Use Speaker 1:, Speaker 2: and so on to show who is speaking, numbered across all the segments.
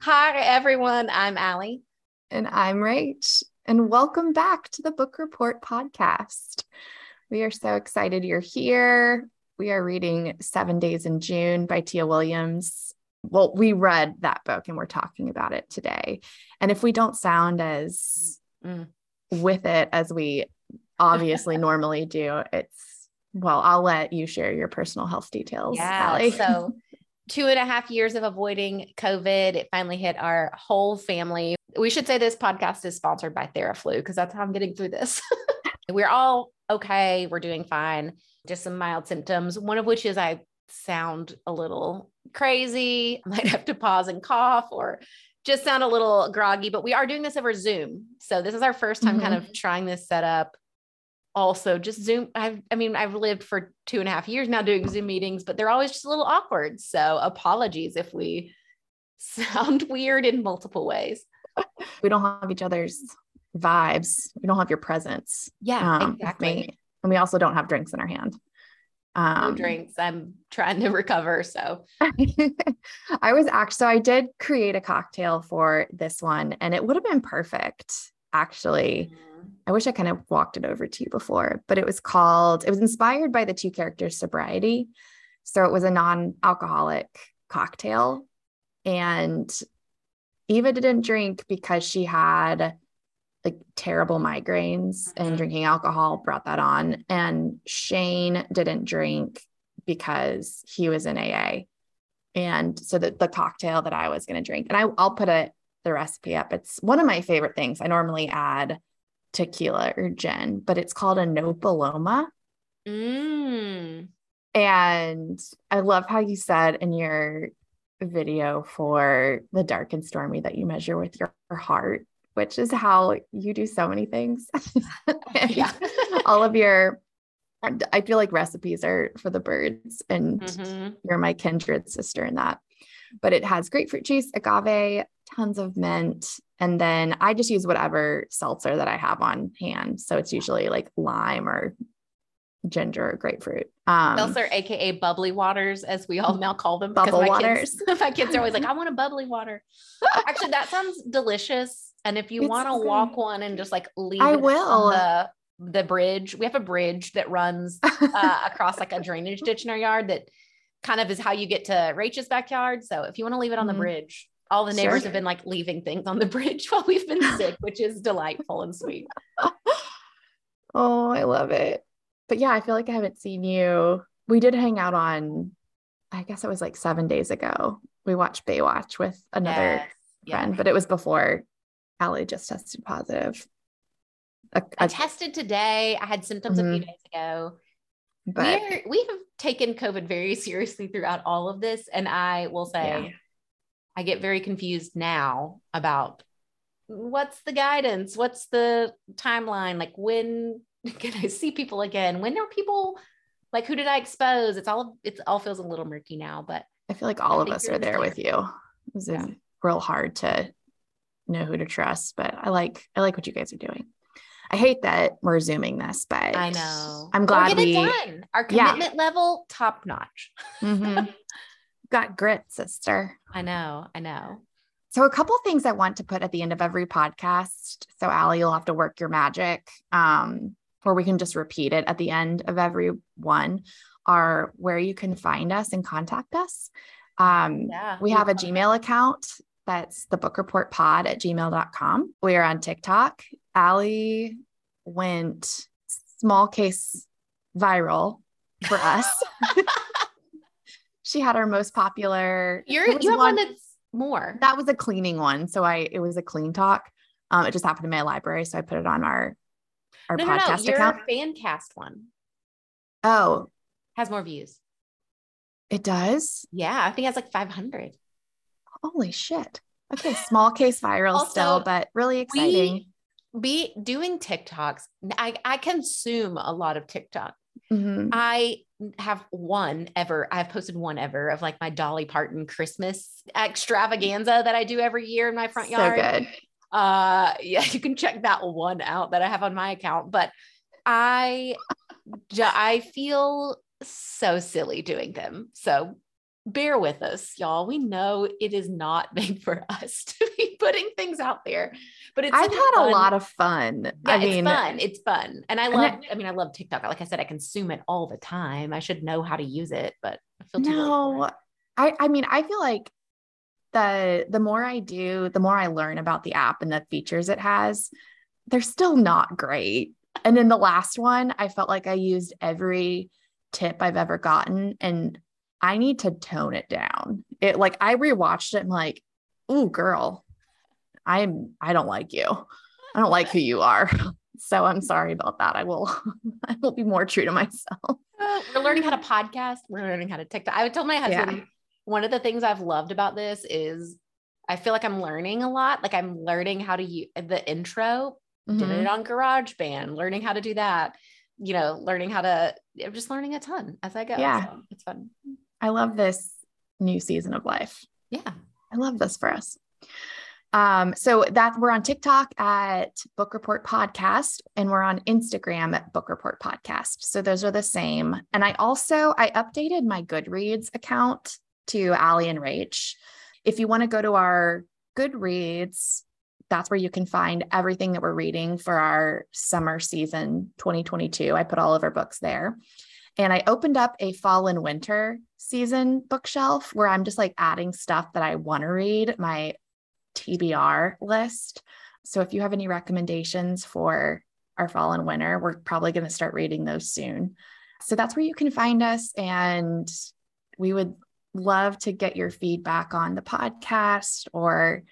Speaker 1: Hi, everyone. I'm Allie.
Speaker 2: And I'm Rach. And welcome back to the Book Report podcast. We are so excited you're here. We are reading Seven Days in June by Tia Williams. Well, we read that book and we're talking about it today. And if we don't sound as mm. with it as we obviously normally do, it's well, I'll let you share your personal health details.
Speaker 1: Yeah. Allie. So two and a half years of avoiding COVID. It finally hit our whole family. We should say this podcast is sponsored by Theraflu because that's how I'm getting through this. We're all okay. We're doing fine. Just some mild symptoms, one of which is I sound a little crazy. I might have to pause and cough or just sound a little groggy, but we are doing this over Zoom. So this is our first time mm-hmm. kind of trying this setup also just zoom I've, i mean i've lived for two and a half years now doing zoom meetings but they're always just a little awkward. So apologies if we sound weird in multiple ways.
Speaker 2: We don't have each other's vibes. We don't have your presence.
Speaker 1: Yeah um, exactly.
Speaker 2: and we also don't have drinks in our hand.
Speaker 1: Um, no drinks. I'm trying to recover so.
Speaker 2: I was actually so i did create a cocktail for this one and it would have been perfect actually. Mm-hmm I wish I kind of walked it over to you before, but it was called, it was inspired by the two characters' sobriety. So it was a non alcoholic cocktail. And Eva didn't drink because she had like terrible migraines and mm-hmm. drinking alcohol brought that on. And Shane didn't drink because he was in AA. And so the, the cocktail that I was going to drink, and I, I'll put it, the recipe up. It's one of my favorite things. I normally add tequila or gin, but it's called a No Paloma. Mm. And I love how you said in your video for the dark and stormy that you measure with your heart, which is how you do so many things. yeah. all of your, I feel like recipes are for the birds, and mm-hmm. you're my kindred sister in that. But it has grapefruit juice, agave, tons of mint, and then I just use whatever seltzer that I have on hand. So it's usually like lime or ginger or grapefruit.
Speaker 1: Um, seltzer, aka bubbly waters, as we all now call them.
Speaker 2: Bubble my waters.
Speaker 1: Kids, my kids are always like, I want a bubbly water. Actually, that sounds delicious. And if you want to walk one and just like leave
Speaker 2: I will.
Speaker 1: the the bridge, we have a bridge that runs uh, across like a drainage ditch in our yard that kind of is how you get to Rachel's backyard. So if you want to leave it on mm-hmm. the bridge, all the neighbors sure. have been like leaving things on the bridge while we've been sick, which is delightful and sweet.
Speaker 2: oh, I love it. But yeah, I feel like I haven't seen you. We did hang out on, I guess it was like seven days ago. We watched Baywatch with another yes. friend, yeah. but it was before Allie just tested positive.
Speaker 1: A, a, I tested today. I had symptoms mm-hmm. a few mm-hmm. days ago. But We're, we have taken COVID very seriously throughout all of this. And I will say, yeah I get very confused now about what's the guidance? What's the timeline? Like, when can I see people again? When are people like, who did I expose? It's all, it's all feels a little murky now, but
Speaker 2: I feel like all of us are there with you. It's yeah. real hard to know who to trust, but I like, I like what you guys are doing. I hate that we're zooming this, but
Speaker 1: I know.
Speaker 2: I'm glad we
Speaker 1: done. Our commitment yeah. level top notch.
Speaker 2: mm-hmm. got grit, sister.
Speaker 1: I know. I know.
Speaker 2: So, a couple things I want to put at the end of every podcast. So, Allie, you'll have to work your magic, um, or we can just repeat it at the end of every one, are where you can find us and contact us. Um, yeah. We have a Gmail account that's the book report pod at gmail.com. We are on TikTok. Allie went small case viral for us. she had our most popular.
Speaker 1: You're you have one, one that's more.
Speaker 2: That was a cleaning one. So I it was a CleanTok. Um, it just happened in my library, so I put it on our our no, podcast no, no. Your account.
Speaker 1: fan cast one.
Speaker 2: Oh,
Speaker 1: has more views.
Speaker 2: It does.
Speaker 1: Yeah, I think it has like 500.
Speaker 2: Holy shit. Okay, small case viral also, still, but really exciting.
Speaker 1: We, be doing TikToks. I I consume a lot of TikTok. Mm-hmm. I have one ever. I've posted one ever of like my Dolly Parton Christmas extravaganza that I do every year in my front yard.
Speaker 2: So good.
Speaker 1: Uh, yeah, you can check that one out that I have on my account. But I, I feel so silly doing them. So bear with us, y'all. We know it is not made for us to putting things out there, but it's
Speaker 2: I've had
Speaker 1: fun,
Speaker 2: a lot of fun.
Speaker 1: Yeah,
Speaker 2: I mean,
Speaker 1: it's fun. It's fun, and I
Speaker 2: and
Speaker 1: love. I mean, I love TikTok. Like I said, I consume it all the time. I should know how to use it, but I feel too
Speaker 2: no. I I mean, I feel like the the more I do, the more I learn about the app and the features it has, they're still not great. And in the last one, I felt like I used every tip I've ever gotten and I need to tone it down. It like I rewatched it and like, ooh, girl, I'm I don't like you. I don't like who you are. So I'm sorry about that. I will I will be more true to myself.
Speaker 1: Uh, We're learning how to podcast. We're learning how to TikTok. I would tell my husband one of the things I've loved about this is I feel like I'm learning a lot. Like I'm learning how to use the intro, did
Speaker 2: Mhm.
Speaker 1: it on GarageBand, learning how to do that. You know, learning how to. I'm just learning a ton as I go.
Speaker 2: Yeah.
Speaker 1: so it's fun.
Speaker 2: I love this new season of life.
Speaker 1: Yeah.
Speaker 2: I love this for us. Um, so that we're on TikTok at Book Report Podcast and we're on Instagram at Book Report Podcast. So those are the same. And I also I updated my Goodreads account to Allie and Rach. If you want to go to our Goodreads, that's where you can find everything that we're reading for our summer season 2022. I put all of our books there. And I opened up a fall and winter season bookshelf where I'm just like adding stuff that I want to read, my TBR list. So if you have any recommendations for our fall and winter, we're probably going to start reading those soon. So that's where you can find us. And we would love to get your feedback on the podcast or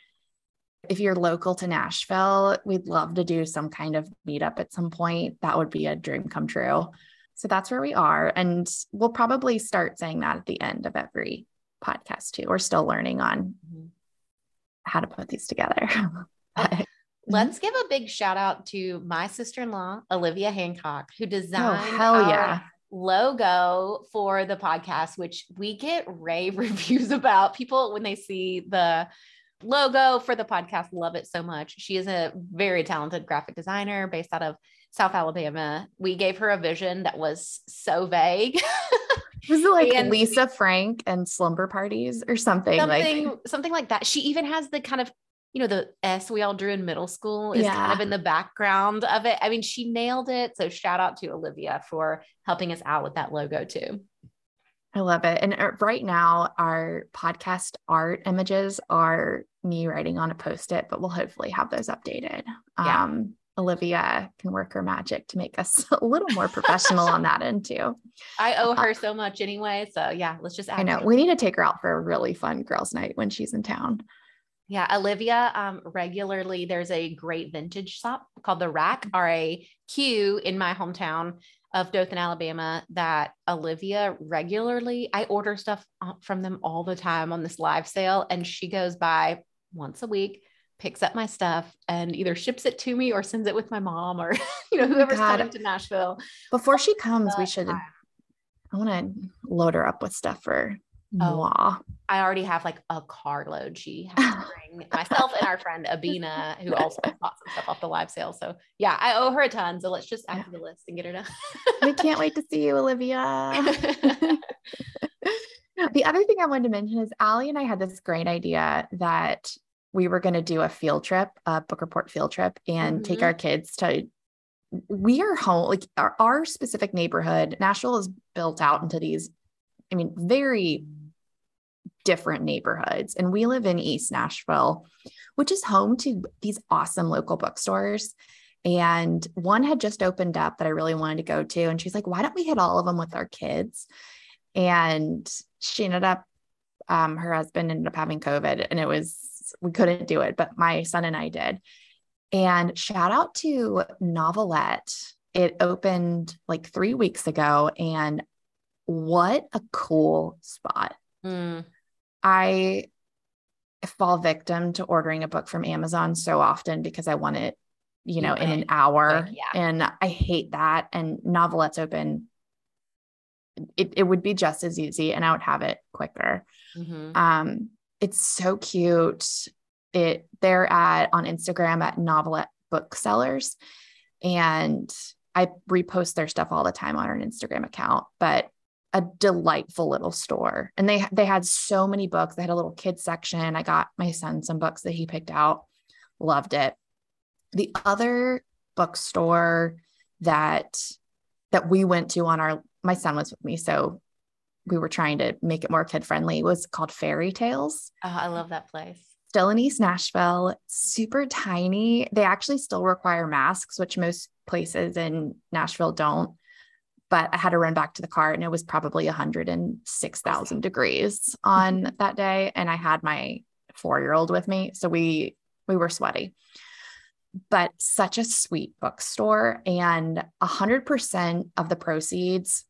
Speaker 2: if you're local to Nashville, we'd love to do some kind of meetup at some point. That would be a dream come true. So that's where we are. And we'll probably start saying that at the end of every podcast too. We're still learning on
Speaker 1: Mhm.
Speaker 2: How to put these together. But-
Speaker 1: Let's give a big shout out to my sister-in-law, Olivia Hancock, who designed
Speaker 2: oh,
Speaker 1: designed
Speaker 2: hell
Speaker 1: our
Speaker 2: yeah.
Speaker 1: logo for the podcast, which we get rave reviews about. People, when they see the logo for the podcast, love it so much. She is a very talented graphic designer based out of South Alabama. We gave her a vision that was so vague.
Speaker 2: Was it like
Speaker 1: And-
Speaker 2: Lisa Frank and slumber parties or something?
Speaker 1: something
Speaker 2: like
Speaker 1: something like that. She even has the kind of you know the S we all drew in middle school is kind of in the background of it. I mean, she nailed it. So shout out to Olivia for helping us out with that logo too.
Speaker 2: I love it. And uh, right now, our podcast art images are me writing on a post it, but we'll hopefully have those updated.
Speaker 1: Yeah.
Speaker 2: Um, Olivia can work her magic to make us a little more professional on that end too.
Speaker 1: I owe her so much anyway. So yeah, let's just.
Speaker 2: I know we need to take her out for a really fun girls' night when she's in town.
Speaker 1: Yeah, Olivia. Um, regularly, there's a great vintage shop called the Rack R A Q in my hometown of Dothan, Alabama. That Olivia regularly, I order stuff uh, from them all the time on this live sale, and she goes by once a week, picks up my stuff, and either ships it to me or sends it with my mom or you know
Speaker 2: Oh
Speaker 1: whoever's
Speaker 2: God.
Speaker 1: coming to Nashville.
Speaker 2: Before she comes, we should.
Speaker 1: I-
Speaker 2: I want to load her up with stuff for
Speaker 1: Oh.
Speaker 2: moi.
Speaker 1: I already have like a carload. She has to bring myself and our friend Abina, who also bought some stuff off the live sale. So yeah, I owe her a ton. So let's just add to the list and get her done.
Speaker 2: we can't wait to see you, Olivia. the other thing I wanted to mention is Allie and I had this great idea that we were going to do a field trip, a book report field trip, and take
Speaker 1: Mhm.
Speaker 2: our kids to. We are home, like our, our specific neighborhood. Nashville is built out into these, I mean, very different neighborhoods. And we live in East Nashville, which is home to these awesome local bookstores. And one had just opened up that I really wanted to go to. And she's like, why don't we hit all of them with our kids? And she ended up, um, her husband ended up having COVID and it was, we couldn't do it, but my son and I did. And shout out to Novelette. It opened like three weeks ago. And what a cool spot.
Speaker 1: Mm,
Speaker 2: I fall victim to ordering a book from Amazon so often because I want it, you know, in an hour.
Speaker 1: yeah.
Speaker 2: And I hate that. And Novelette's open. It, it would be just as easy and I would have it quicker.
Speaker 1: mhm.
Speaker 2: Um, it's so cute. It they're at on Instagram at Novelette Booksellers, and I repost their stuff all the time on our Instagram account. But a delightful little store. And they they had so many books. They had a little kids section. I got my son some books that he picked out. Loved it. The other bookstore that that we went to on our my son was with me, so we were trying to make it more kid friendly was called Fairy Tales.
Speaker 1: Oh, I love that place.
Speaker 2: Still in East Nashville, super tiny. They actually still require masks, which most places in Nashville don't but I had to run back to the car and it was probably 106,000 degrees on that day. And I had my four year old with me. So we, we were sweaty, but such a sweet bookstore. And 100% of the proceeds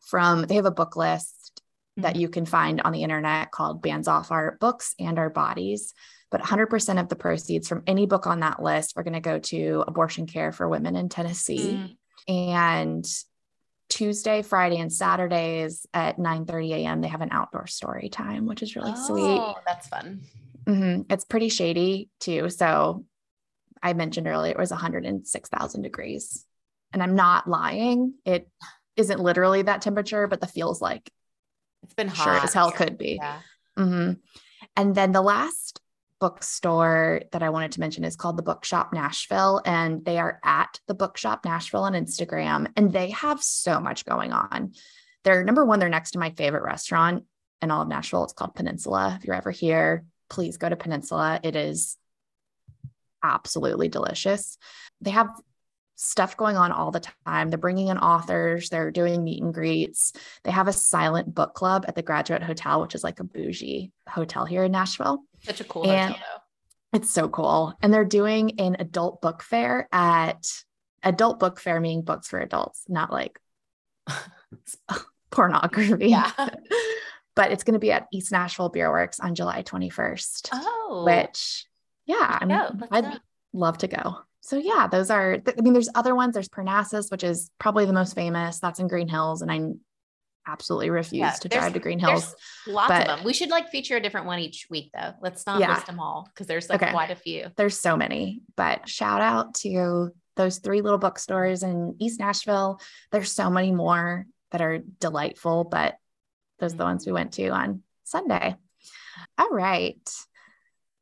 Speaker 2: from, they have a book list that mm-hmm. you can find on the internet called Bans Off Our Books and Our Bodies. But 100% of the proceeds from any book on that list are going to go to abortion care for women in Tennessee. Mm. And Tuesday, Friday, and Saturdays at 9 30 a.m. They have an outdoor story time, which is really oh, sweet.
Speaker 1: That's fun.
Speaker 2: Mm-hmm. It's pretty shady too. So I mentioned earlier it was 106,000 degrees. And I'm not lying. It isn't literally that temperature, but the feels like
Speaker 1: it's been hot.
Speaker 2: Sure as hell could be. Yeah. Mm-hmm. And then the last bookstore that I wanted to mention is called the Bookshop Nashville, and they are at the Bookshop Nashville on Instagram, and they have so much going on. They're number one, they're next to my favorite restaurant in all of Nashville. It's called Peninsula. If you're ever here, please go to Peninsula. It is absolutely delicious. They have stuff going on all the time. They're bringing in authors, they're doing meet and greets. They have a silent book club at the Graduate Hotel, which is like a bougie hotel here in Nashville.
Speaker 1: Such a cool and hotel,
Speaker 2: though. It's so cool. And they're doing an adult book fair at adult book fair, meaning books for adults, not like pornography.
Speaker 1: Yeah.
Speaker 2: but it's going to be at East Nashville Beer Works on July 21st.
Speaker 1: Oh,
Speaker 2: which, yeah, I mean, I'd love to go. So yeah, those are. I mean, there's other ones. There's Parnassus, which is probably the most famous. That's in Green Hills, and I absolutely refuse yeah, to drive to Green Hills.
Speaker 1: Lots but, of them. We should like feature a different one each week though. Let's not yeah. list them all because there's like okay. quite a few.
Speaker 2: There's so many, but shout out to those three little bookstores in East Nashville. There's so many more that are delightful, but those are the mm-hmm. ones we went to on Sunday. All right.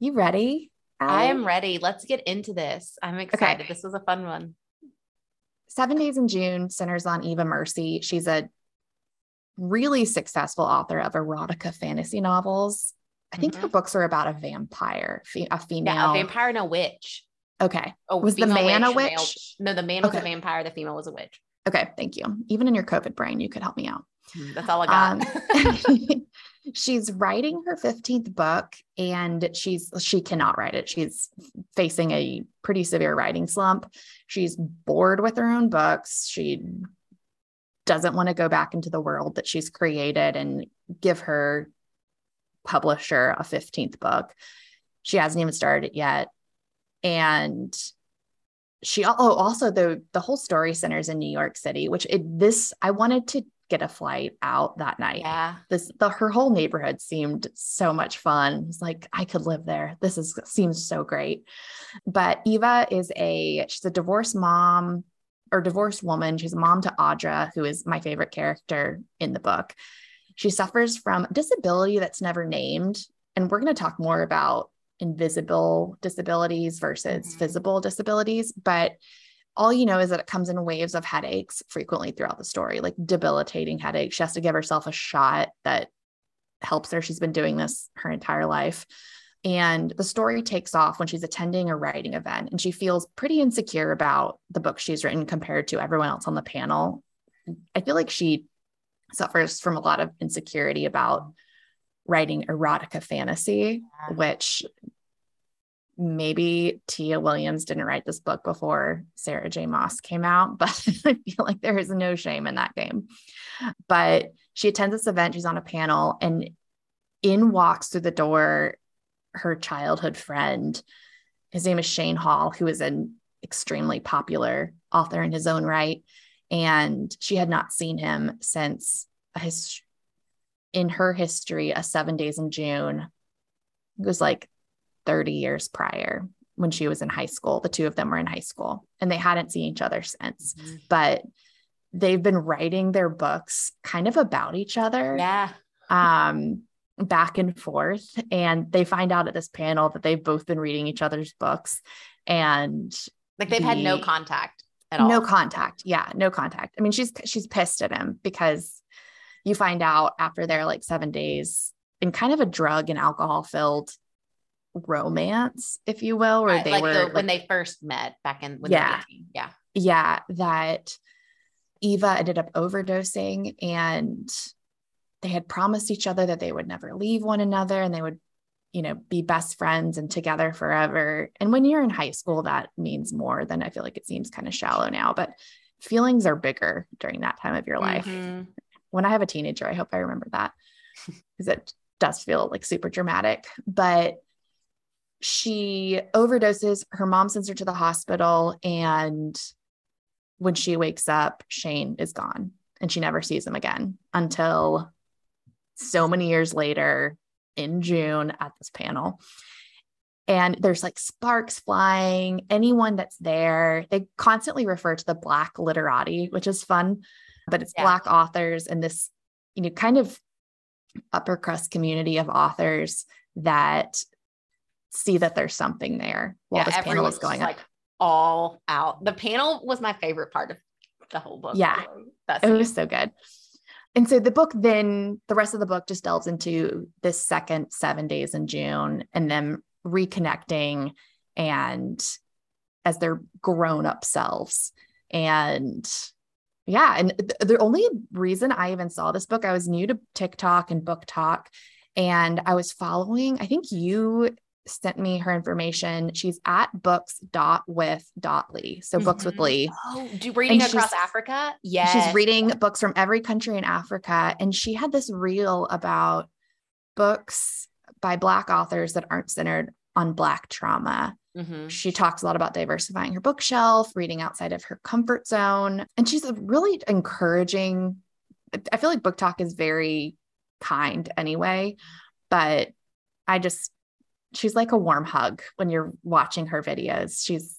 Speaker 2: You ready?
Speaker 1: I am ready. Let's get into this. I'm excited. Okay. This was a fun one.
Speaker 2: Seven Days in June centers on Eva Mercy. She's a really successful author of erotica fantasy novels. I think mm-hmm. her books are about a vampire, a female. Yeah,
Speaker 1: a vampire and a witch.
Speaker 2: Okay. Oh, was the man witch, a witch? Male,
Speaker 1: no, the man was a vampire. The female was a witch.
Speaker 2: Okay. Thank you. Even in your COVID brain, you could help me out.
Speaker 1: Mm, that's all I got.
Speaker 2: Um, she's writing her 15th book and she's she cannot write it. She's facing a pretty severe writing slump. She's bored with her own books. She doesn't want to go back into the world that she's created and give her publisher a 15th book. She hasn't even started it yet. And she oh also the the whole story centers in New York City, which it this I wanted to get a flight out that night.
Speaker 1: Yeah.
Speaker 2: This the her whole neighborhood seemed so much fun. It's like I could live there. This is seems so great. But Eva is a she's a divorced mom or divorced woman. She's a mom to Audra, who is my favorite character in the book. She suffers from disability that's never named. And we're going to talk more about invisible disabilities versus mm-hmm. visible disabilities. But all you know is that it comes in waves of headaches frequently throughout the story, like debilitating headaches. She has to give herself a shot that helps her. She's been doing this her entire life. And the story takes off when she's attending a writing event and she feels pretty insecure about the book she's written compared to everyone else on the panel. I feel like she suffers from a lot of insecurity about writing erotica fantasy, which maybe Tia Williams didn't write this book before Sarah J. Maas came out, but I feel like there is no shame in that game. But she attends this event, she's on a panel, and in walks through the door her childhood friend. His name is Shane Hall, who is an extremely popular author in his own right. And she had not seen him since his in her history, a seven days in June. It was like 30 years prior when she was in high school. The two of them were in high school and they hadn't seen each other since. Mm-hmm. But they've been writing their books kind of about each other.
Speaker 1: Yeah.
Speaker 2: Um, back and forth. And they find out at this panel that they've both been reading each other's books and
Speaker 1: like they've the, had no contact at all.
Speaker 2: No contact. Yeah, no contact. I mean, she's she's pissed at him because you find out after they're like seven days in kind of a drug and alcohol filled romance, if you will, where right, they
Speaker 1: like
Speaker 2: were
Speaker 1: the, when they first met back in when yeah, yeah,
Speaker 2: yeah, that Eva ended up overdosing and they had promised each other that they would never leave one another and they would you know be best friends and together forever. And when you're in high school that means more than i feel like it seems kind of shallow now but feelings are bigger during that time of your life. Mm-hmm. when i have a teenager i hope i remember that because it does feel like super dramatic but she overdoses her mom sends her to the hospital and when she wakes up shane is gone and she never sees him again until so many years later in June at this panel. And there's like sparks flying. Anyone that's there, they constantly refer to the Black literati, which is fun, but it's yeah. Black authors and this, you know, kind of upper crust community of authors that see that there's something there while yeah, this panel is going on. Like
Speaker 1: all out. The panel was my favorite part of the whole book.
Speaker 2: Yeah. It was so good and so the book then the rest of the book just delves into this second seven days in june and them reconnecting and as their grown up selves and yeah and the only reason i even saw this book i was new to tiktok and BookTok and i was following i think you sent me her information. She's at books dot with dot Lee. So mm-hmm. books with mm-hmm. Lee.
Speaker 1: Oh, do reading and across Africa?
Speaker 2: Yeah. She's reading books from every country in Africa. And she had this reel about books by Black authors that aren't centered on Black trauma. Mm-hmm. She talks a lot about diversifying her bookshelf, reading outside of her comfort zone. And she's a really encouraging. I feel like BookTok is very kind anyway, but I just she's like a warm hug when you're watching her videos. She's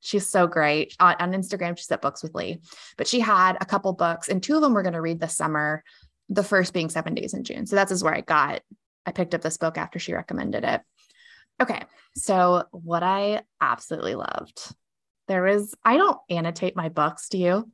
Speaker 2: she's so great. On, on Instagram, she's at Books with Lee, but she had a couple books, and two of them we're going to read this summer. The first being Seven Days in June. So that's is where I got. I picked up this book after she recommended it. Okay, so what I absolutely loved. There was I don't annotate my books. Do you?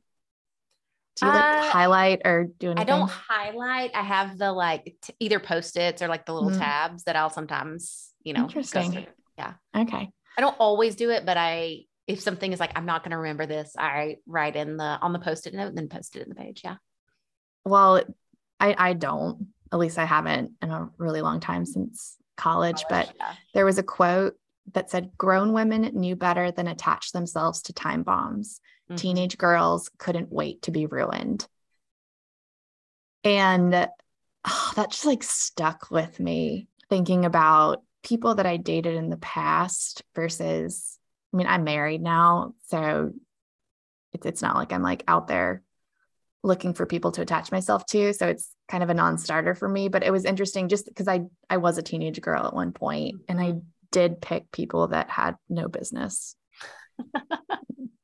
Speaker 2: Do you like uh, highlight or do anything?
Speaker 1: I don't highlight. I have the like t- either post-its or like the little mm. tabs that I'll sometimes, you know,
Speaker 2: interesting.
Speaker 1: Yeah.
Speaker 2: Okay.
Speaker 1: I don't always do it, but I if something is like I'm not going to remember this, I write in the on the post-it note and then post it in the page. Yeah.
Speaker 2: Well, I I don't. At least I haven't in a really long time since college, college but yeah. there was a quote that said grown women knew better than attach themselves to time bombs. Mm-hmm. Teenage girls couldn't wait to be ruined. And oh, that just like stuck with me thinking about people that I dated in the past versus, I mean, I'm married now. So it's, it's not like I'm like out there looking for people to attach myself to. So it's kind of a non-starter for me, but it was interesting just because I, I was a teenage girl at one point and I did pick people that had no business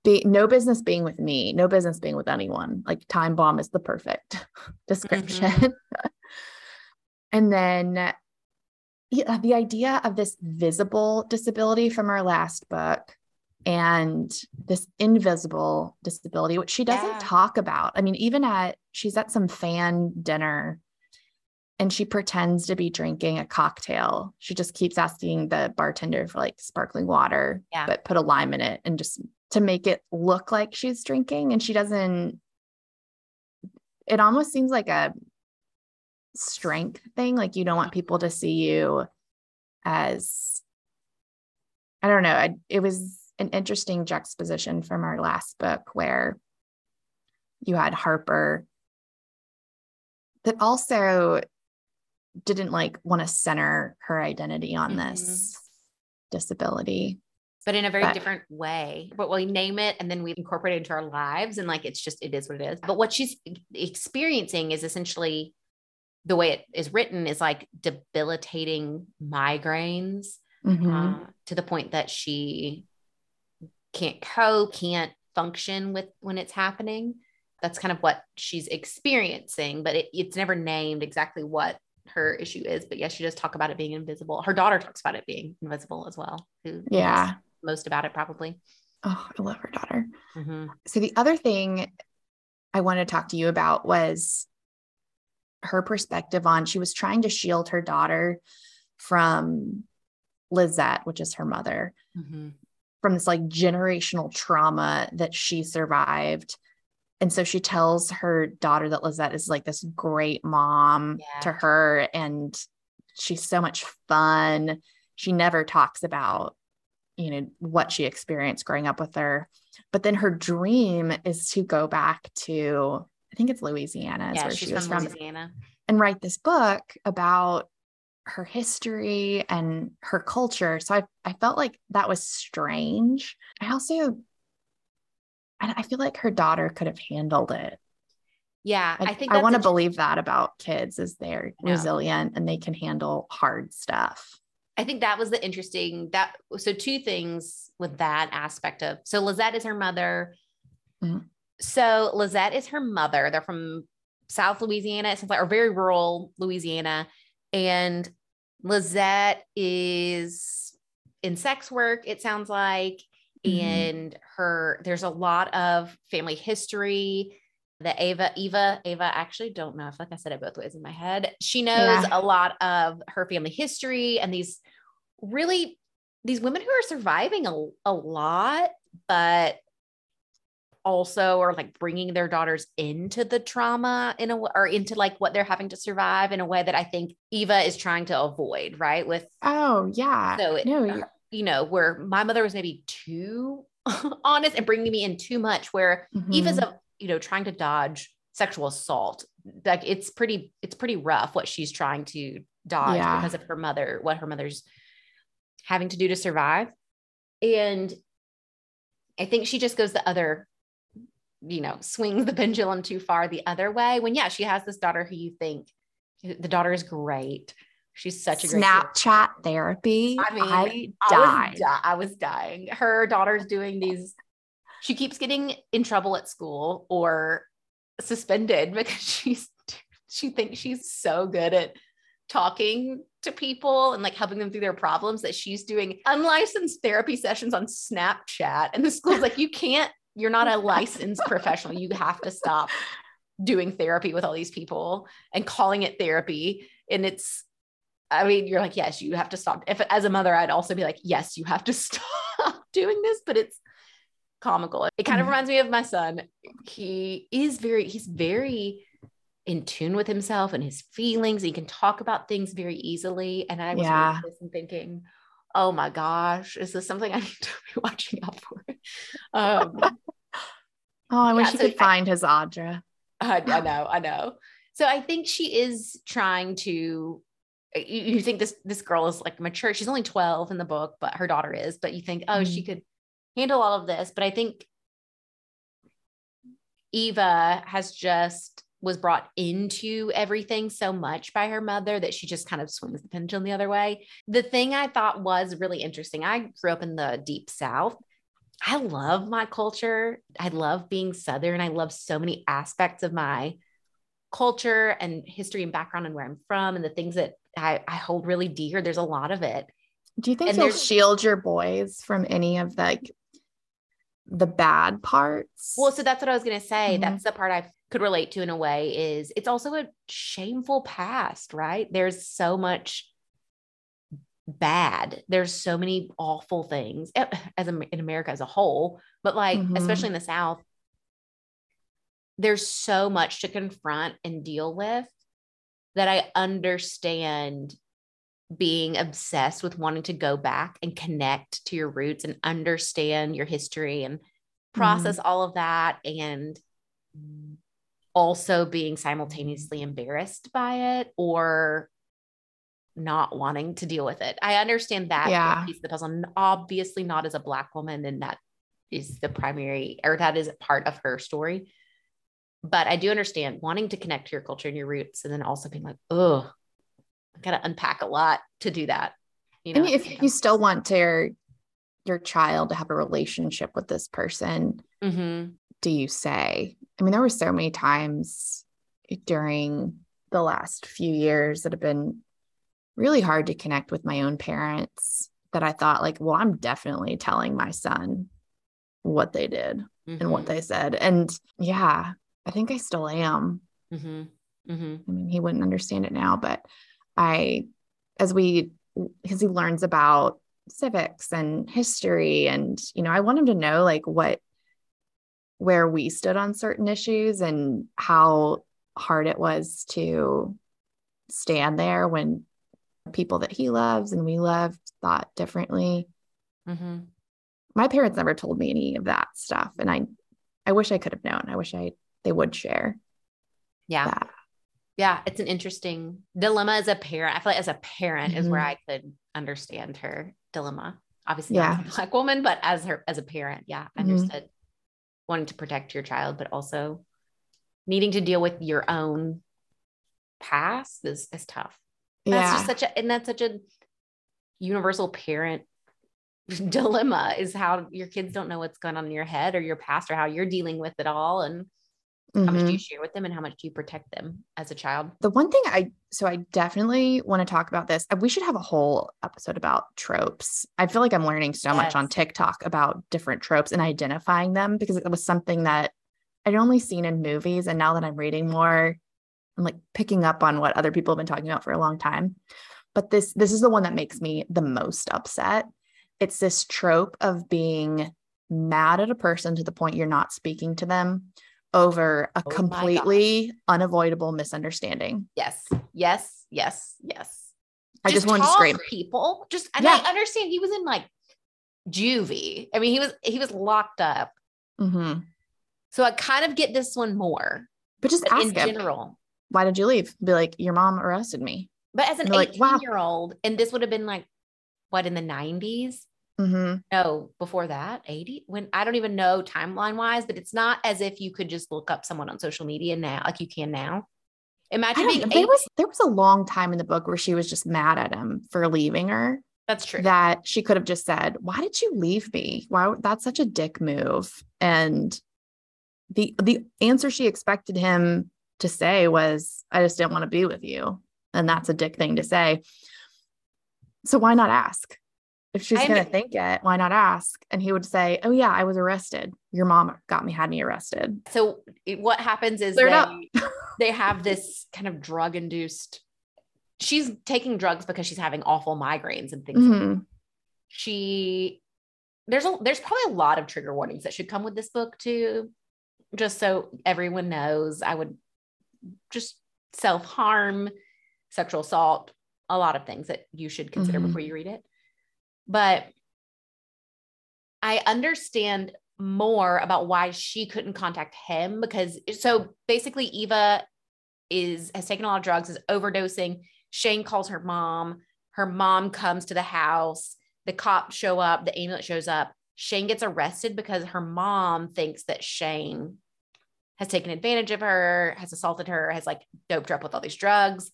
Speaker 2: be no business being with me, no business being with anyone. Like time bomb is the perfect description. Mm-hmm. and then yeah, the idea of this visible disability from our last book and this invisible disability, which she doesn't yeah. talk about. I mean, even at she's at some fan dinner and she pretends to be drinking a cocktail. She just keeps asking the bartender for like sparkling water, yeah. but put a lime in it and just to make it look like she's drinking and she doesn't it almost seems like a strength thing like you don't want people to see you as i don't know I, it was an interesting juxtaposition from our last book where you had harper that also didn't like want to center her identity on mm-hmm. this disability
Speaker 1: but in a very but, different way. But we name it and then we incorporate it into our lives. And like, it's just, it is what it is. But what she's experiencing is essentially the way it is written is like debilitating migraines mm-hmm. uh, to the point that she can't cope, can't function with when it's happening. that's kind of what she's experiencing, but it, it's never named exactly what her issue is. But yes, she does talk about it being invisible. Her daughter talks about it being invisible as well. Who
Speaker 2: yeah,
Speaker 1: most about it probably.
Speaker 2: Oh, I love her daughter. Mm-hmm. So the other thing I wanted to talk to you about was her perspective on she was trying to shield her daughter from Lizette, which is her mother, mm-hmm. from this like generational trauma that she survived. And so she tells her daughter that Lizette is like this great mom yeah. to her and she's so much fun. She never talks about, you know, what she experienced growing up with her. But then her dream is to go back to, I think it's Louisiana, is yeah, where she was from, Louisiana. and write this book about her history and her culture. So I, I felt like that was strange. I also, I feel like her daughter could have handled it.
Speaker 1: Yeah,
Speaker 2: I, I think I want to believe that about kids is they're resilient and they can handle hard stuff.
Speaker 1: I think that was the interesting that so two things with that aspect of so Lizette is her mother. Mm-hmm. So Lizette is her mother. They're from South Louisiana, it sounds like, or very rural Louisiana. And Lizette is in sex work, it sounds like. Mm-hmm. And her, there's a lot of family history the Ava, Eva, Ava, actually don't know. I feel like I said it both ways in my head. She knows yeah. a lot of her family history and these really, these women who are surviving a, a lot, but also are like bringing their daughters into the trauma in a or into like what they're having to survive in a way that I think Eva is trying to avoid, right? With
Speaker 2: oh yeah,
Speaker 1: so it, no, you know, where my mother was maybe too honest and bringing me in too much, where mm-hmm. Eva's a you know, trying to dodge sexual assault. Like it's pretty, it's pretty rough what she's trying to dodge yeah. because of her mother, what her mother's having to do to survive. And I think she just goes the other, you know, swings the pendulum too far the other way. When yeah, she has this daughter who you think the daughter is great. She's such a great
Speaker 2: Snapchat therapy. I mean, I died.
Speaker 1: Was, di- I was dying. Her daughter's doing these she keeps getting in trouble at school or suspended because she's she thinks she's so good at talking to people and like helping them through their problems that she's doing unlicensed therapy sessions on Snapchat. And the school's like, you can't, you're not a licensed professional. You have to stop doing therapy with all these people and calling it therapy. And it's, I mean, you're like, yes, you have to stop. If as a mother, I'd also be like, yes, you have to stop doing this, but it's comical. It kind of mm-hmm. reminds me of my son. He is very, he's very in tune with himself and his feelings. He can talk about things very easily. And I was yeah. thinking, oh my gosh, is this something I need to be watching out for? Um,
Speaker 2: oh, I wish yeah, you so could I, find his Audra.
Speaker 1: I, I know, I know. So I think she is trying to you, think this this girl is like mature. She's only 12 in the book, but her daughter is. But you think, oh, mm-hmm. she could handle all of this. But I think Eva has just was brought into everything so much by her mother that she just kind of swings the pendulum the other way. The thing I thought was really interesting, I grew up in the deep south. I love my culture. I love being Southern. I love so many aspects of my culture and history and background and where I'm from and the things that I, I hold really dear. There's a lot of it.
Speaker 2: Do you think and you'll shield your boys from any of like the bad parts.
Speaker 1: Well, so that's what I was going to say. Mm-hmm. That's the part I could relate to in a way is it's also a shameful past, right? There's so much bad. There's so many awful things eh, as in America as a whole, but like mm-hmm. especially in the South, there's so much to confront and deal with that I understand being obsessed with wanting to go back and connect to your roots and understand your history and process mm all of that and also being simultaneously embarrassed by it or not wanting to deal with it. I understand that
Speaker 2: yeah.
Speaker 1: piece of the puzzle. Obviously, not as a black woman, and that is the primary or that is part of her story. But I do understand wanting to connect to your culture and your roots, and then also being like, oh, got to unpack a lot to do that.
Speaker 2: You know, and if you still want to your child to have a relationship with this person, mm-hmm. do you say? I mean, there were so many times during the last few years that have been really hard to connect with my own parents that I thought, like, well, I'm definitely telling my son what they did mm-hmm. and what mm-hmm. they said. And yeah, I think I still am. Mm-hmm. Mm-hmm. I mean, he wouldn't understand it now, but I, as we, because he learns about civics and history, and, you know, I want him to know like what, where we stood on certain issues and how hard it was to stand there when people that he loves and we loved thought differently. Mm-hmm. My parents never told me any of that stuff. And I, I wish I could have known. I wish I, they would share.
Speaker 1: Yeah.
Speaker 2: That.
Speaker 1: Yeah. It's an interesting dilemma as a parent. I feel like as a parent mm-hmm. is where mm-hmm. I could understand her dilemma. Obviously, yeah. not as a black woman, but as her, as a parent. Yeah. I mm-hmm. understood wanting to protect your child, but also needing to deal with your own past is, is tough. That's yeah. just such a, and that's such a universal parent dilemma is how your kids don't know what's going on in your head or your past or how you're dealing with it all. And mm-hmm. how much do you mm-hmm. share with them and how much do you protect them as a child?
Speaker 2: The one thing I, so I definitely want to talk about this. We should have a whole episode about tropes. I feel like I'm learning so yes. much on TikTok about different tropes and identifying them because it was something that I'd only seen in movies. And now that I'm reading more, I'm like picking up on what other people have been talking about for a long time. But this this is the one that makes me the most upset. It's this trope of being mad at a person to the point you're not speaking to them over a oh completely unavoidable misunderstanding.
Speaker 1: Yes. Yes. Yes. Yes.
Speaker 2: I just, just wanted to scream.
Speaker 1: People just and yeah. I understand he was in like juvie. I mean, he was he was locked up. Mm-hmm. So I kind of get this one more.
Speaker 2: But just but in him, general. Why did you leave? Be like, your mom arrested me.
Speaker 1: But as an 18 like, wow. year old, and this would have been like what in the 90s? Mm-hmm. No, before that, 80. When I don't even know timeline wise, but it's not as if you could just look up someone on social media now, like you can now. Imagine being
Speaker 2: there was there was a long time in the book where she was just mad at him for leaving her.
Speaker 1: That's true.
Speaker 2: That she could have just said, "Why did you leave me? Why that's such a dick move." And the the answer she expected him to say was, I just didn't want to be with you. And that's a dick thing to say. So why not ask? If she's going to think it, why not ask? And he would say, Oh, yeah, I was arrested. Your mom got me, had me arrested.
Speaker 1: So what happens is they, they have this kind of drug induced, she's taking drugs because she's having awful migraines and things. Mm-hmm. Like she, there's a, there's probably a lot of trigger warnings that should come with this book too just so everyone knows, I would just self harm, sexual assault, a lot of things that you should consider mm-hmm. before you read it. But I understand more about why she couldn't contact him because so basically Eva is has taken a lot of drugs, is overdosing. Shane calls her mom. Her mom comes to the house. The cops show up, the ambulance shows up. Shane gets arrested because her mom thinks that Shane has taken advantage of her, has assaulted her, has like doped her up with all these drugs.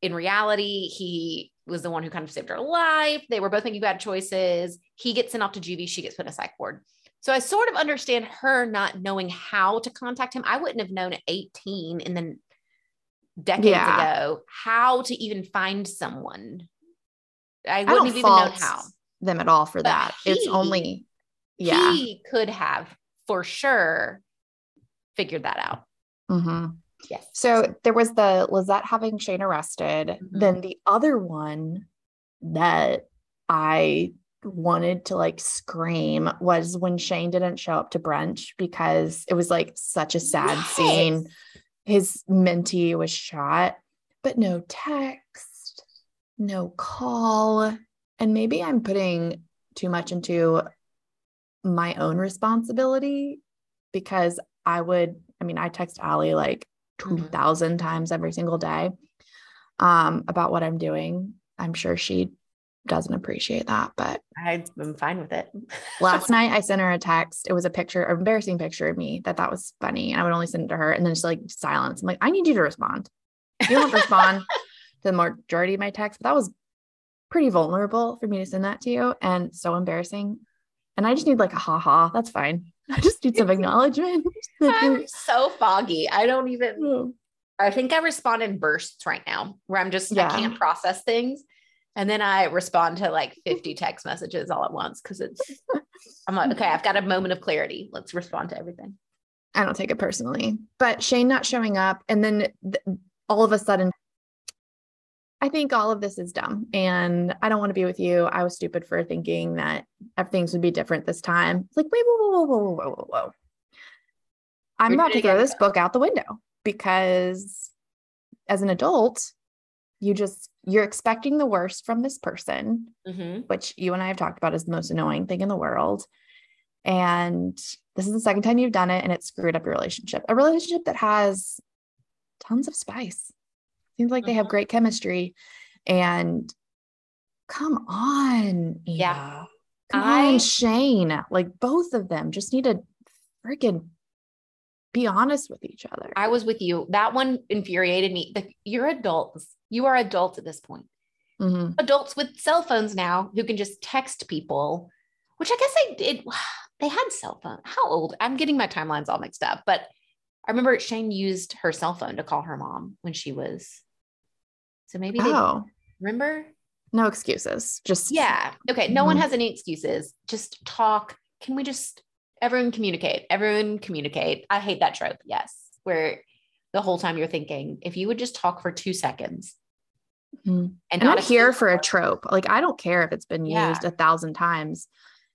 Speaker 1: In reality, he was the one who kind of saved her life. They were both making bad choices. He gets sent off to juvie, she gets put in a psych ward. So I sort of understand her not knowing how to contact him. I wouldn't have known at 18 and then decades yeah. ago how to even find someone. I wouldn't I have even known how.
Speaker 2: Them at all for but that. He, it's only yeah.
Speaker 1: He could have for sure figured that out.
Speaker 2: Mm-hmm. Yes. So there was the Lizette having Shane arrested. Mm-hmm. Then the other one that I wanted to like scream was when Shane didn't show up to brunch because it was like such a sad yes. scene. His mentee was shot, but no text, no call. And maybe I'm putting too much into my own responsibility because I would, I mean, I text Allie like 2000 mm-hmm. times every single day um, about what I'm doing. I'm sure she doesn't appreciate that, but
Speaker 1: I'm fine with it.
Speaker 2: last night I sent her a text. It was a picture, an embarrassing picture of me that that was funny. And I would only send it to her and then just like silence. I'm like, I need you to respond. You don't respond to the majority of my texts, but that was pretty vulnerable for me to send that to you and so embarrassing. And I just need like a ha ha. That's fine. I just need some acknowledgement.
Speaker 1: I'm so foggy. I don't even. I think I respond in bursts right now, where I'm just
Speaker 2: Yeah.
Speaker 1: I can't process things, and then I respond to like 50 text messages all at once because it's. I'm like, okay, I've got a moment of clarity. Let's respond to everything.
Speaker 2: I don't take it personally, but Shane not showing up, and then th- all of a sudden, I think all of this is dumb, and I don't want to be with you. I was stupid for thinking that things would be different this time. It's like, wait, whoa, whoa, whoa, whoa, whoa, whoa, whoa. I'm
Speaker 1: You're
Speaker 2: about to throw this book out the window because, as an adult, you just you're expecting the worst from this person
Speaker 1: Mm-hmm.
Speaker 2: which you and I have talked about is the most annoying thing in the world. And this is the second time you've done it and it screwed up your relationship. A relationship that has tons of spice. Seems like they have
Speaker 1: Mhm.
Speaker 2: great chemistry. And come on.
Speaker 1: Yeah.
Speaker 2: Come
Speaker 1: I-
Speaker 2: on, Shane. Like both of them just need to freaking be honest with each other.
Speaker 1: I was with you. That one infuriated me. The, you're adults. You are adults at this point.
Speaker 2: Mhm.
Speaker 1: Adults with cell phones now who can just text people, which I guess they did. They had cell phone. How old? I'm getting my timelines all mixed up, but I remember Shane used her cell phone to call her mom when she was. So maybe they
Speaker 2: Oh,
Speaker 1: remember.
Speaker 2: No excuses. Just
Speaker 1: Yeah. Okay. No one
Speaker 2: Mhm.
Speaker 1: has any excuses. Just talk. Can we just everyone communicate? Everyone communicate. I hate that trope. Yes. Where the whole time you're thinking, if you would just talk for two seconds
Speaker 2: Mhm.
Speaker 1: and
Speaker 2: I'm
Speaker 1: not
Speaker 2: here for a trope. Like I don't care if it's been
Speaker 1: Yeah.
Speaker 2: used a thousand times.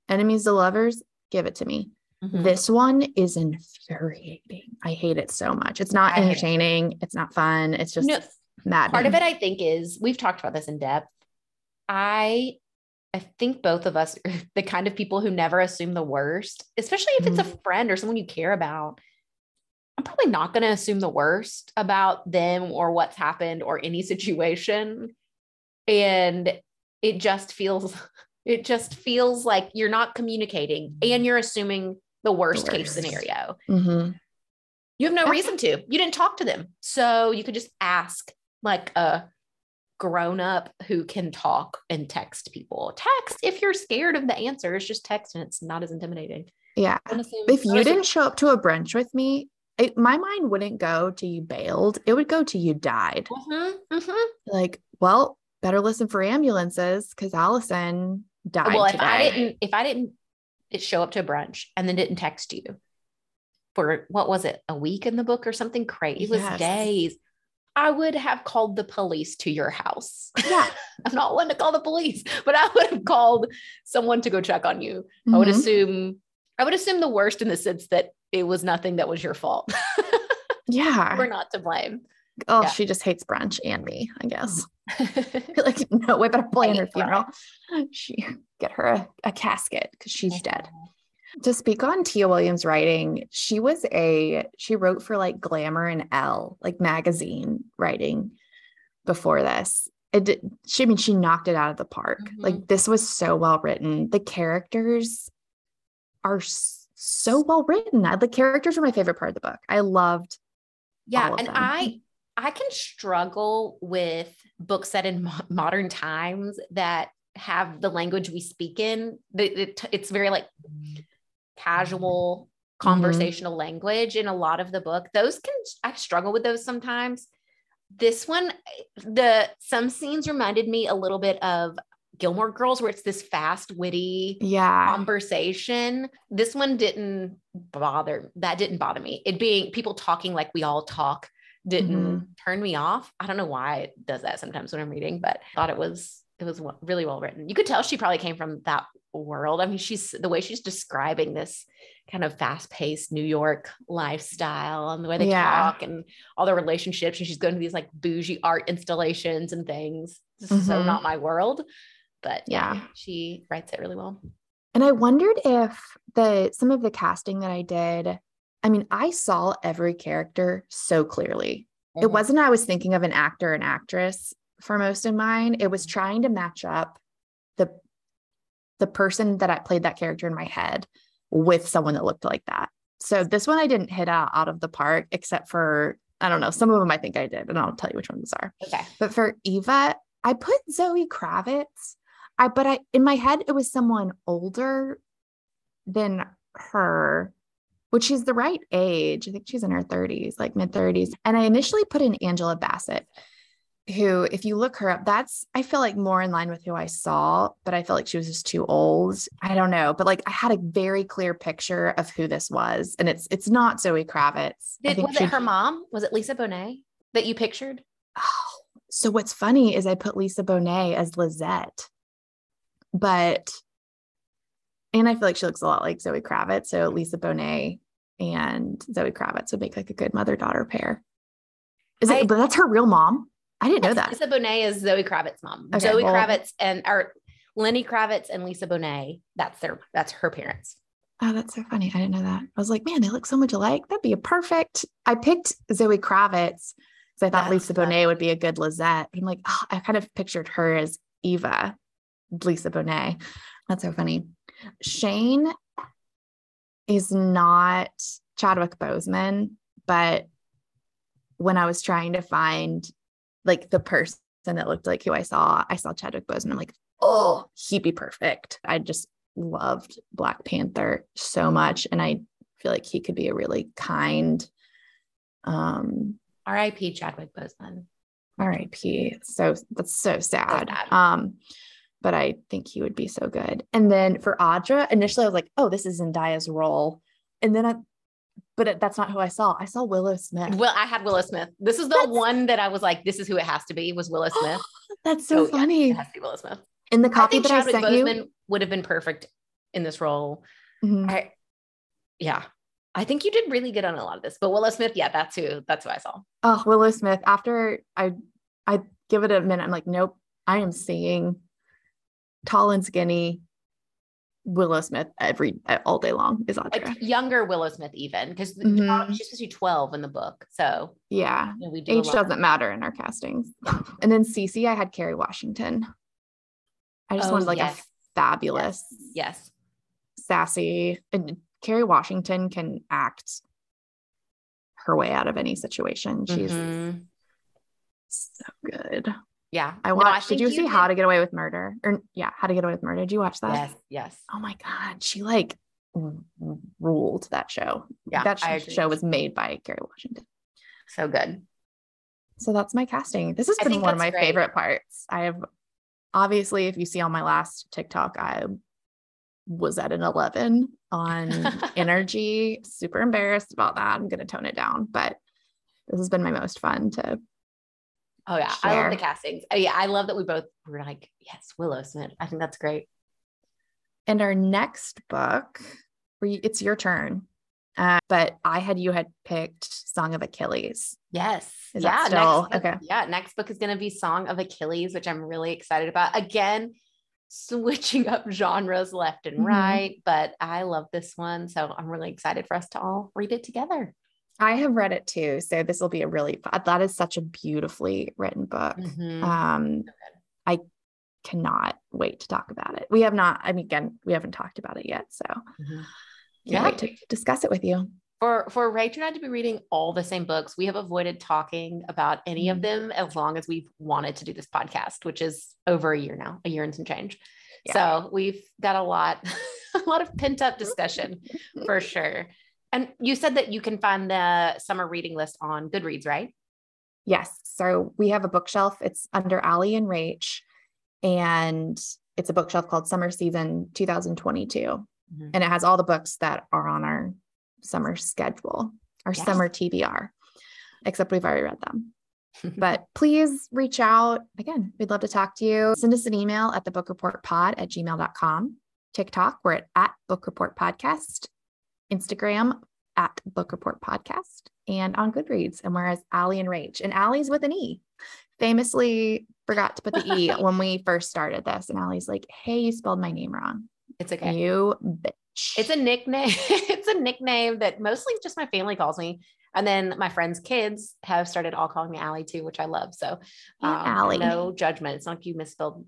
Speaker 2: Enemies to lovers, give it to me.
Speaker 1: Mhm.
Speaker 2: This one is infuriating. I hate it so much. It's not
Speaker 1: hate it.
Speaker 2: entertaining. It's not fun. It's just
Speaker 1: No,
Speaker 2: mad.
Speaker 1: part of it, I think, is we've talked about this in depth. I I think both of us are the kind of people who never assume the worst, especially if it's a mm-hmm. friend or someone you care about. I'm probably not going to assume the worst about them or what's happened or any situation. And it just feels it just feels like you're not communicating and mm-hmm. you're assuming the worst, case
Speaker 2: worst.
Speaker 1: scenario.
Speaker 2: Mhm.
Speaker 1: You have no reason to. You didn't talk to them. So you could just ask like a grown up who can talk and text people. Text if you're scared of the answers, just text and it's not as intimidating.
Speaker 2: Yeah. If you didn't show up to a brunch with me, it, my mind wouldn't go to you bailed. It would go to you died.
Speaker 1: Mhm, mhm.
Speaker 2: Like, well, better listen for ambulances because Allison died
Speaker 1: well, if
Speaker 2: today.
Speaker 1: I didn't, if I didn't it show up to a brunch and then didn't text you for what was it, a week in the book or something crazy? It was
Speaker 2: Yes.
Speaker 1: days. I would have called the police to your house.
Speaker 2: Yeah.
Speaker 1: I'm not one to call the police, but I would have called someone to go check on you. I would
Speaker 2: Mhm.
Speaker 1: assume I would assume the worst in the sense that it was nothing that was your fault.
Speaker 2: yeah.
Speaker 1: We're not to blame.
Speaker 2: Oh,
Speaker 1: yeah.
Speaker 2: she just hates brunch and me, I guess. like, no way better plan her funeral. She get her a, a casket because she's dead. To speak on Tia Williams' writing, she was a she wrote for like Glamour and Elle, like magazine writing before this. It did, she I mean she knocked it out of the park.
Speaker 1: Mhm.
Speaker 2: Like this was so well written. The characters are so well written. I- The characters are my favorite part of the book. I loved
Speaker 1: Yeah, and
Speaker 2: them.
Speaker 1: I I can struggle with books set in mo- modern times that have the language we speak in. The- it- it's very like casual
Speaker 2: Mm-hmm.
Speaker 1: conversational language in a lot of the book. Those can I struggle with those sometimes. This one, the some scenes reminded me a little bit of Gilmore Girls, where it's this fast, witty
Speaker 2: yeah.
Speaker 1: conversation. This one didn't bother. That didn't bother me. It being people talking like we all talk didn't
Speaker 2: Mm-hmm.
Speaker 1: turn me off. I don't know why it does that sometimes when I'm reading, but I thought it was it was really well written. You could tell she probably came from that world. I mean, she's the way she's describing this kind of fast-paced New York lifestyle and the way they
Speaker 2: Yeah.
Speaker 1: talk and all their relationships. And she's going to these like bougie art installations and things. This is so not my world. But yeah,
Speaker 2: Yeah.
Speaker 1: she writes it really well.
Speaker 2: And I wondered if the some of the casting that I did, I mean, I saw every character so clearly. It
Speaker 1: Mhm.
Speaker 2: wasn't I was thinking of an actor and actress for most of mine. It was trying to match up the the person that I played that character in my head with someone that looked like that. So this one I didn't hit out, out of the park, except for I don't know, some of them I think I did, and I'll tell you which ones are.
Speaker 1: Okay.
Speaker 2: But for Eva, I put Zoe Kravitz. I but I in my head it was someone older than her. which she's the right age. I think she's in her 30s, like mid 30s. And I initially put in Angela Bassett, who, if you look her up, that's, I feel like more in line with who I saw, but I felt like she was just too old. I don't know. But like I had a very clear picture of who this was. And it's, it's not Zoe Kravitz.
Speaker 1: Did, was it her mom? Was it Lisa Bonet that you pictured?
Speaker 2: Oh, so what's funny is I put Lisa Bonet as Lisette, but and I feel like she looks a lot like Zoe Kravitz. So Lisa Bonet and Zoe Kravitz would make like a good mother daughter pair. Is it? I, but that's her real mom. I didn't know that.
Speaker 1: Lisa Bonet is Zoe Kravitz's mom. Okay, Zoe well, Kravitz and or Lenny Kravitz and Lisa Bonet. That's their that's her parents.
Speaker 2: Oh, that's so funny. I didn't know that. I was like, man, they look so much alike. That'd be a perfect. I picked Zoe Kravitz because I thought that's Lisa funny. Bonet would be a good Lisette. I'm like, oh, I kind of pictured her as Eva, Lisa Bonet. That's so funny. Shane is not Chadwick Boseman, but when I was trying to find like the person that looked like who I saw, I saw Chadwick Boseman. I'm like, oh, he'd be perfect. I just loved Black Panther so much. And I feel like he could be a really kind um
Speaker 1: R.I.P. Chadwick Boseman.
Speaker 2: R.I.P. So that's so sad. so sad. Um, but I think he would be so good. And then for Audra, initially I was like, oh, this is Zendaya's role. And then I, but that's not who I saw. I saw Willow Smith.
Speaker 1: Well, I had Willow Smith. This is the that's, one that I was like, this is who it has to be was Willow Smith.
Speaker 2: that's so oh, funny.
Speaker 1: Yeah, it has to be Willow Smith.
Speaker 2: In the copy I that Chadwick I sent Boseman you
Speaker 1: would have been perfect in this role. Mm-hmm. I, yeah, I think you did really good on a lot of this, but Willow Smith, yeah, that's who that's who I saw.
Speaker 2: Oh, Willow Smith. After I I give it a minute, I'm like, nope, I am seeing tall and skinny Willow Smith every all day long is Audra.
Speaker 1: Like younger Willow Smith, even because mm-hmm. she's supposed to be 12 in the book. So
Speaker 2: yeah, you know, we do age doesn't matter in our castings. and then Cece, I had Kerry Washington. I just oh, wanted like yes. a fabulous,
Speaker 1: yes. yes,
Speaker 2: sassy, and Kerry Washington can act her way out of any situation. She's mm-hmm. so good.
Speaker 1: Yeah.
Speaker 2: I watched. No, I did you, you see did. How to Get Away with Murder? Or yeah, How to Get Away with Murder. Did you watch that?
Speaker 1: Yes. Yes.
Speaker 2: Oh my God. She like ruled that show. Yeah. That show was made by Kerry Washington.
Speaker 1: So good.
Speaker 2: So that's my casting. This has been one of my great. favorite parts. I have obviously, if you see on my last TikTok, I was at an 11 on energy. Super embarrassed about that. I'm going to tone it down, but this has been my most fun to
Speaker 1: Oh yeah, share. I love the castings. Oh, yeah, I love that we both were like, yes, Willow Smith. I think that's great.
Speaker 2: And our next book, it's your turn. Uh, but I had you had picked Song of Achilles.
Speaker 1: Yes.
Speaker 2: Is yeah. Still,
Speaker 1: next book, okay. Yeah. Next book is going to be Song of Achilles, which I'm really excited about. Again, switching up genres left and mm-hmm. right, but I love this one. So I'm really excited for us to all read it together.
Speaker 2: I have read it too. So this will be a really that is such a beautifully written book. Mm-hmm. Um I cannot wait to talk about it. We have not, I mean again, we haven't talked about it yet. So mm-hmm. yeah, to discuss it with you.
Speaker 1: For for Rachel and I to be reading all the same books, we have avoided talking about any mm-hmm. of them as long as we've wanted to do this podcast, which is over a year now, a year and some change. Yeah. So we've got a lot, a lot of pent up discussion for sure. And you said that you can find the summer reading list on Goodreads, right?
Speaker 2: Yes. So we have a bookshelf. It's under Allie and Rach, and it's a bookshelf called Summer Season 2022. Mm-hmm. And it has all the books that are on our summer schedule, our yes. summer TBR, except we've already read them. but please reach out. Again, we'd love to talk to you. Send us an email at the book report pod at gmail.com. TikTok, we're at, at book report podcast. Instagram at Book Report Podcast and on Goodreads. And whereas Allie and Rach, and Allie's with an E, famously forgot to put the E when we first started this. And Allie's like, hey, you spelled my name wrong.
Speaker 1: It's okay.
Speaker 2: You bitch.
Speaker 1: It's a nickname. it's a nickname that mostly just my family calls me. And then my friends' kids have started all calling me Allie too, which I love. So um, Allie. no judgment. It's not like you misspelled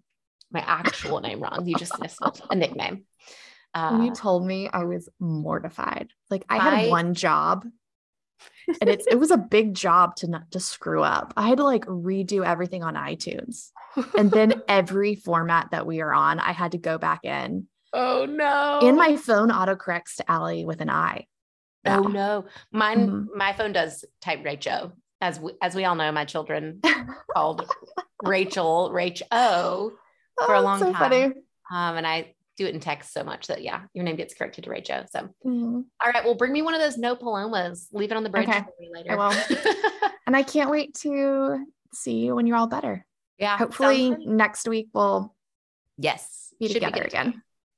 Speaker 1: my actual name wrong. You just misspelled a nickname.
Speaker 2: Uh, when you uh, told me, I was mortified. Like I had I, one job and it's it was a big job to not to screw up. I had to like redo everything on iTunes. and then every format that we are on, I had to go back in.
Speaker 1: Oh no.
Speaker 2: And my phone autocorrects to Allie with an I.
Speaker 1: Oh no, mine mm-hmm. my phone does type Rachel. As we, as we all know, my children called Rachel Rachel O for oh, a long so time. Funny. Um, and I do it in text so much that yeah, your name gets corrected to Rachel. So mm-hmm. all right, well, bring me one of those no palomas. Leave it on the bridge okay. for me later. I
Speaker 2: will. and I can't wait to see you when you're all better. Yeah. Hopefully next week we'll
Speaker 1: yes
Speaker 2: be together be again.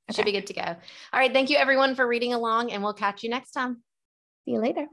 Speaker 1: Okay. Should be good to go. All right. Thank you everyone for reading along and we'll catch you next time.
Speaker 2: See you later.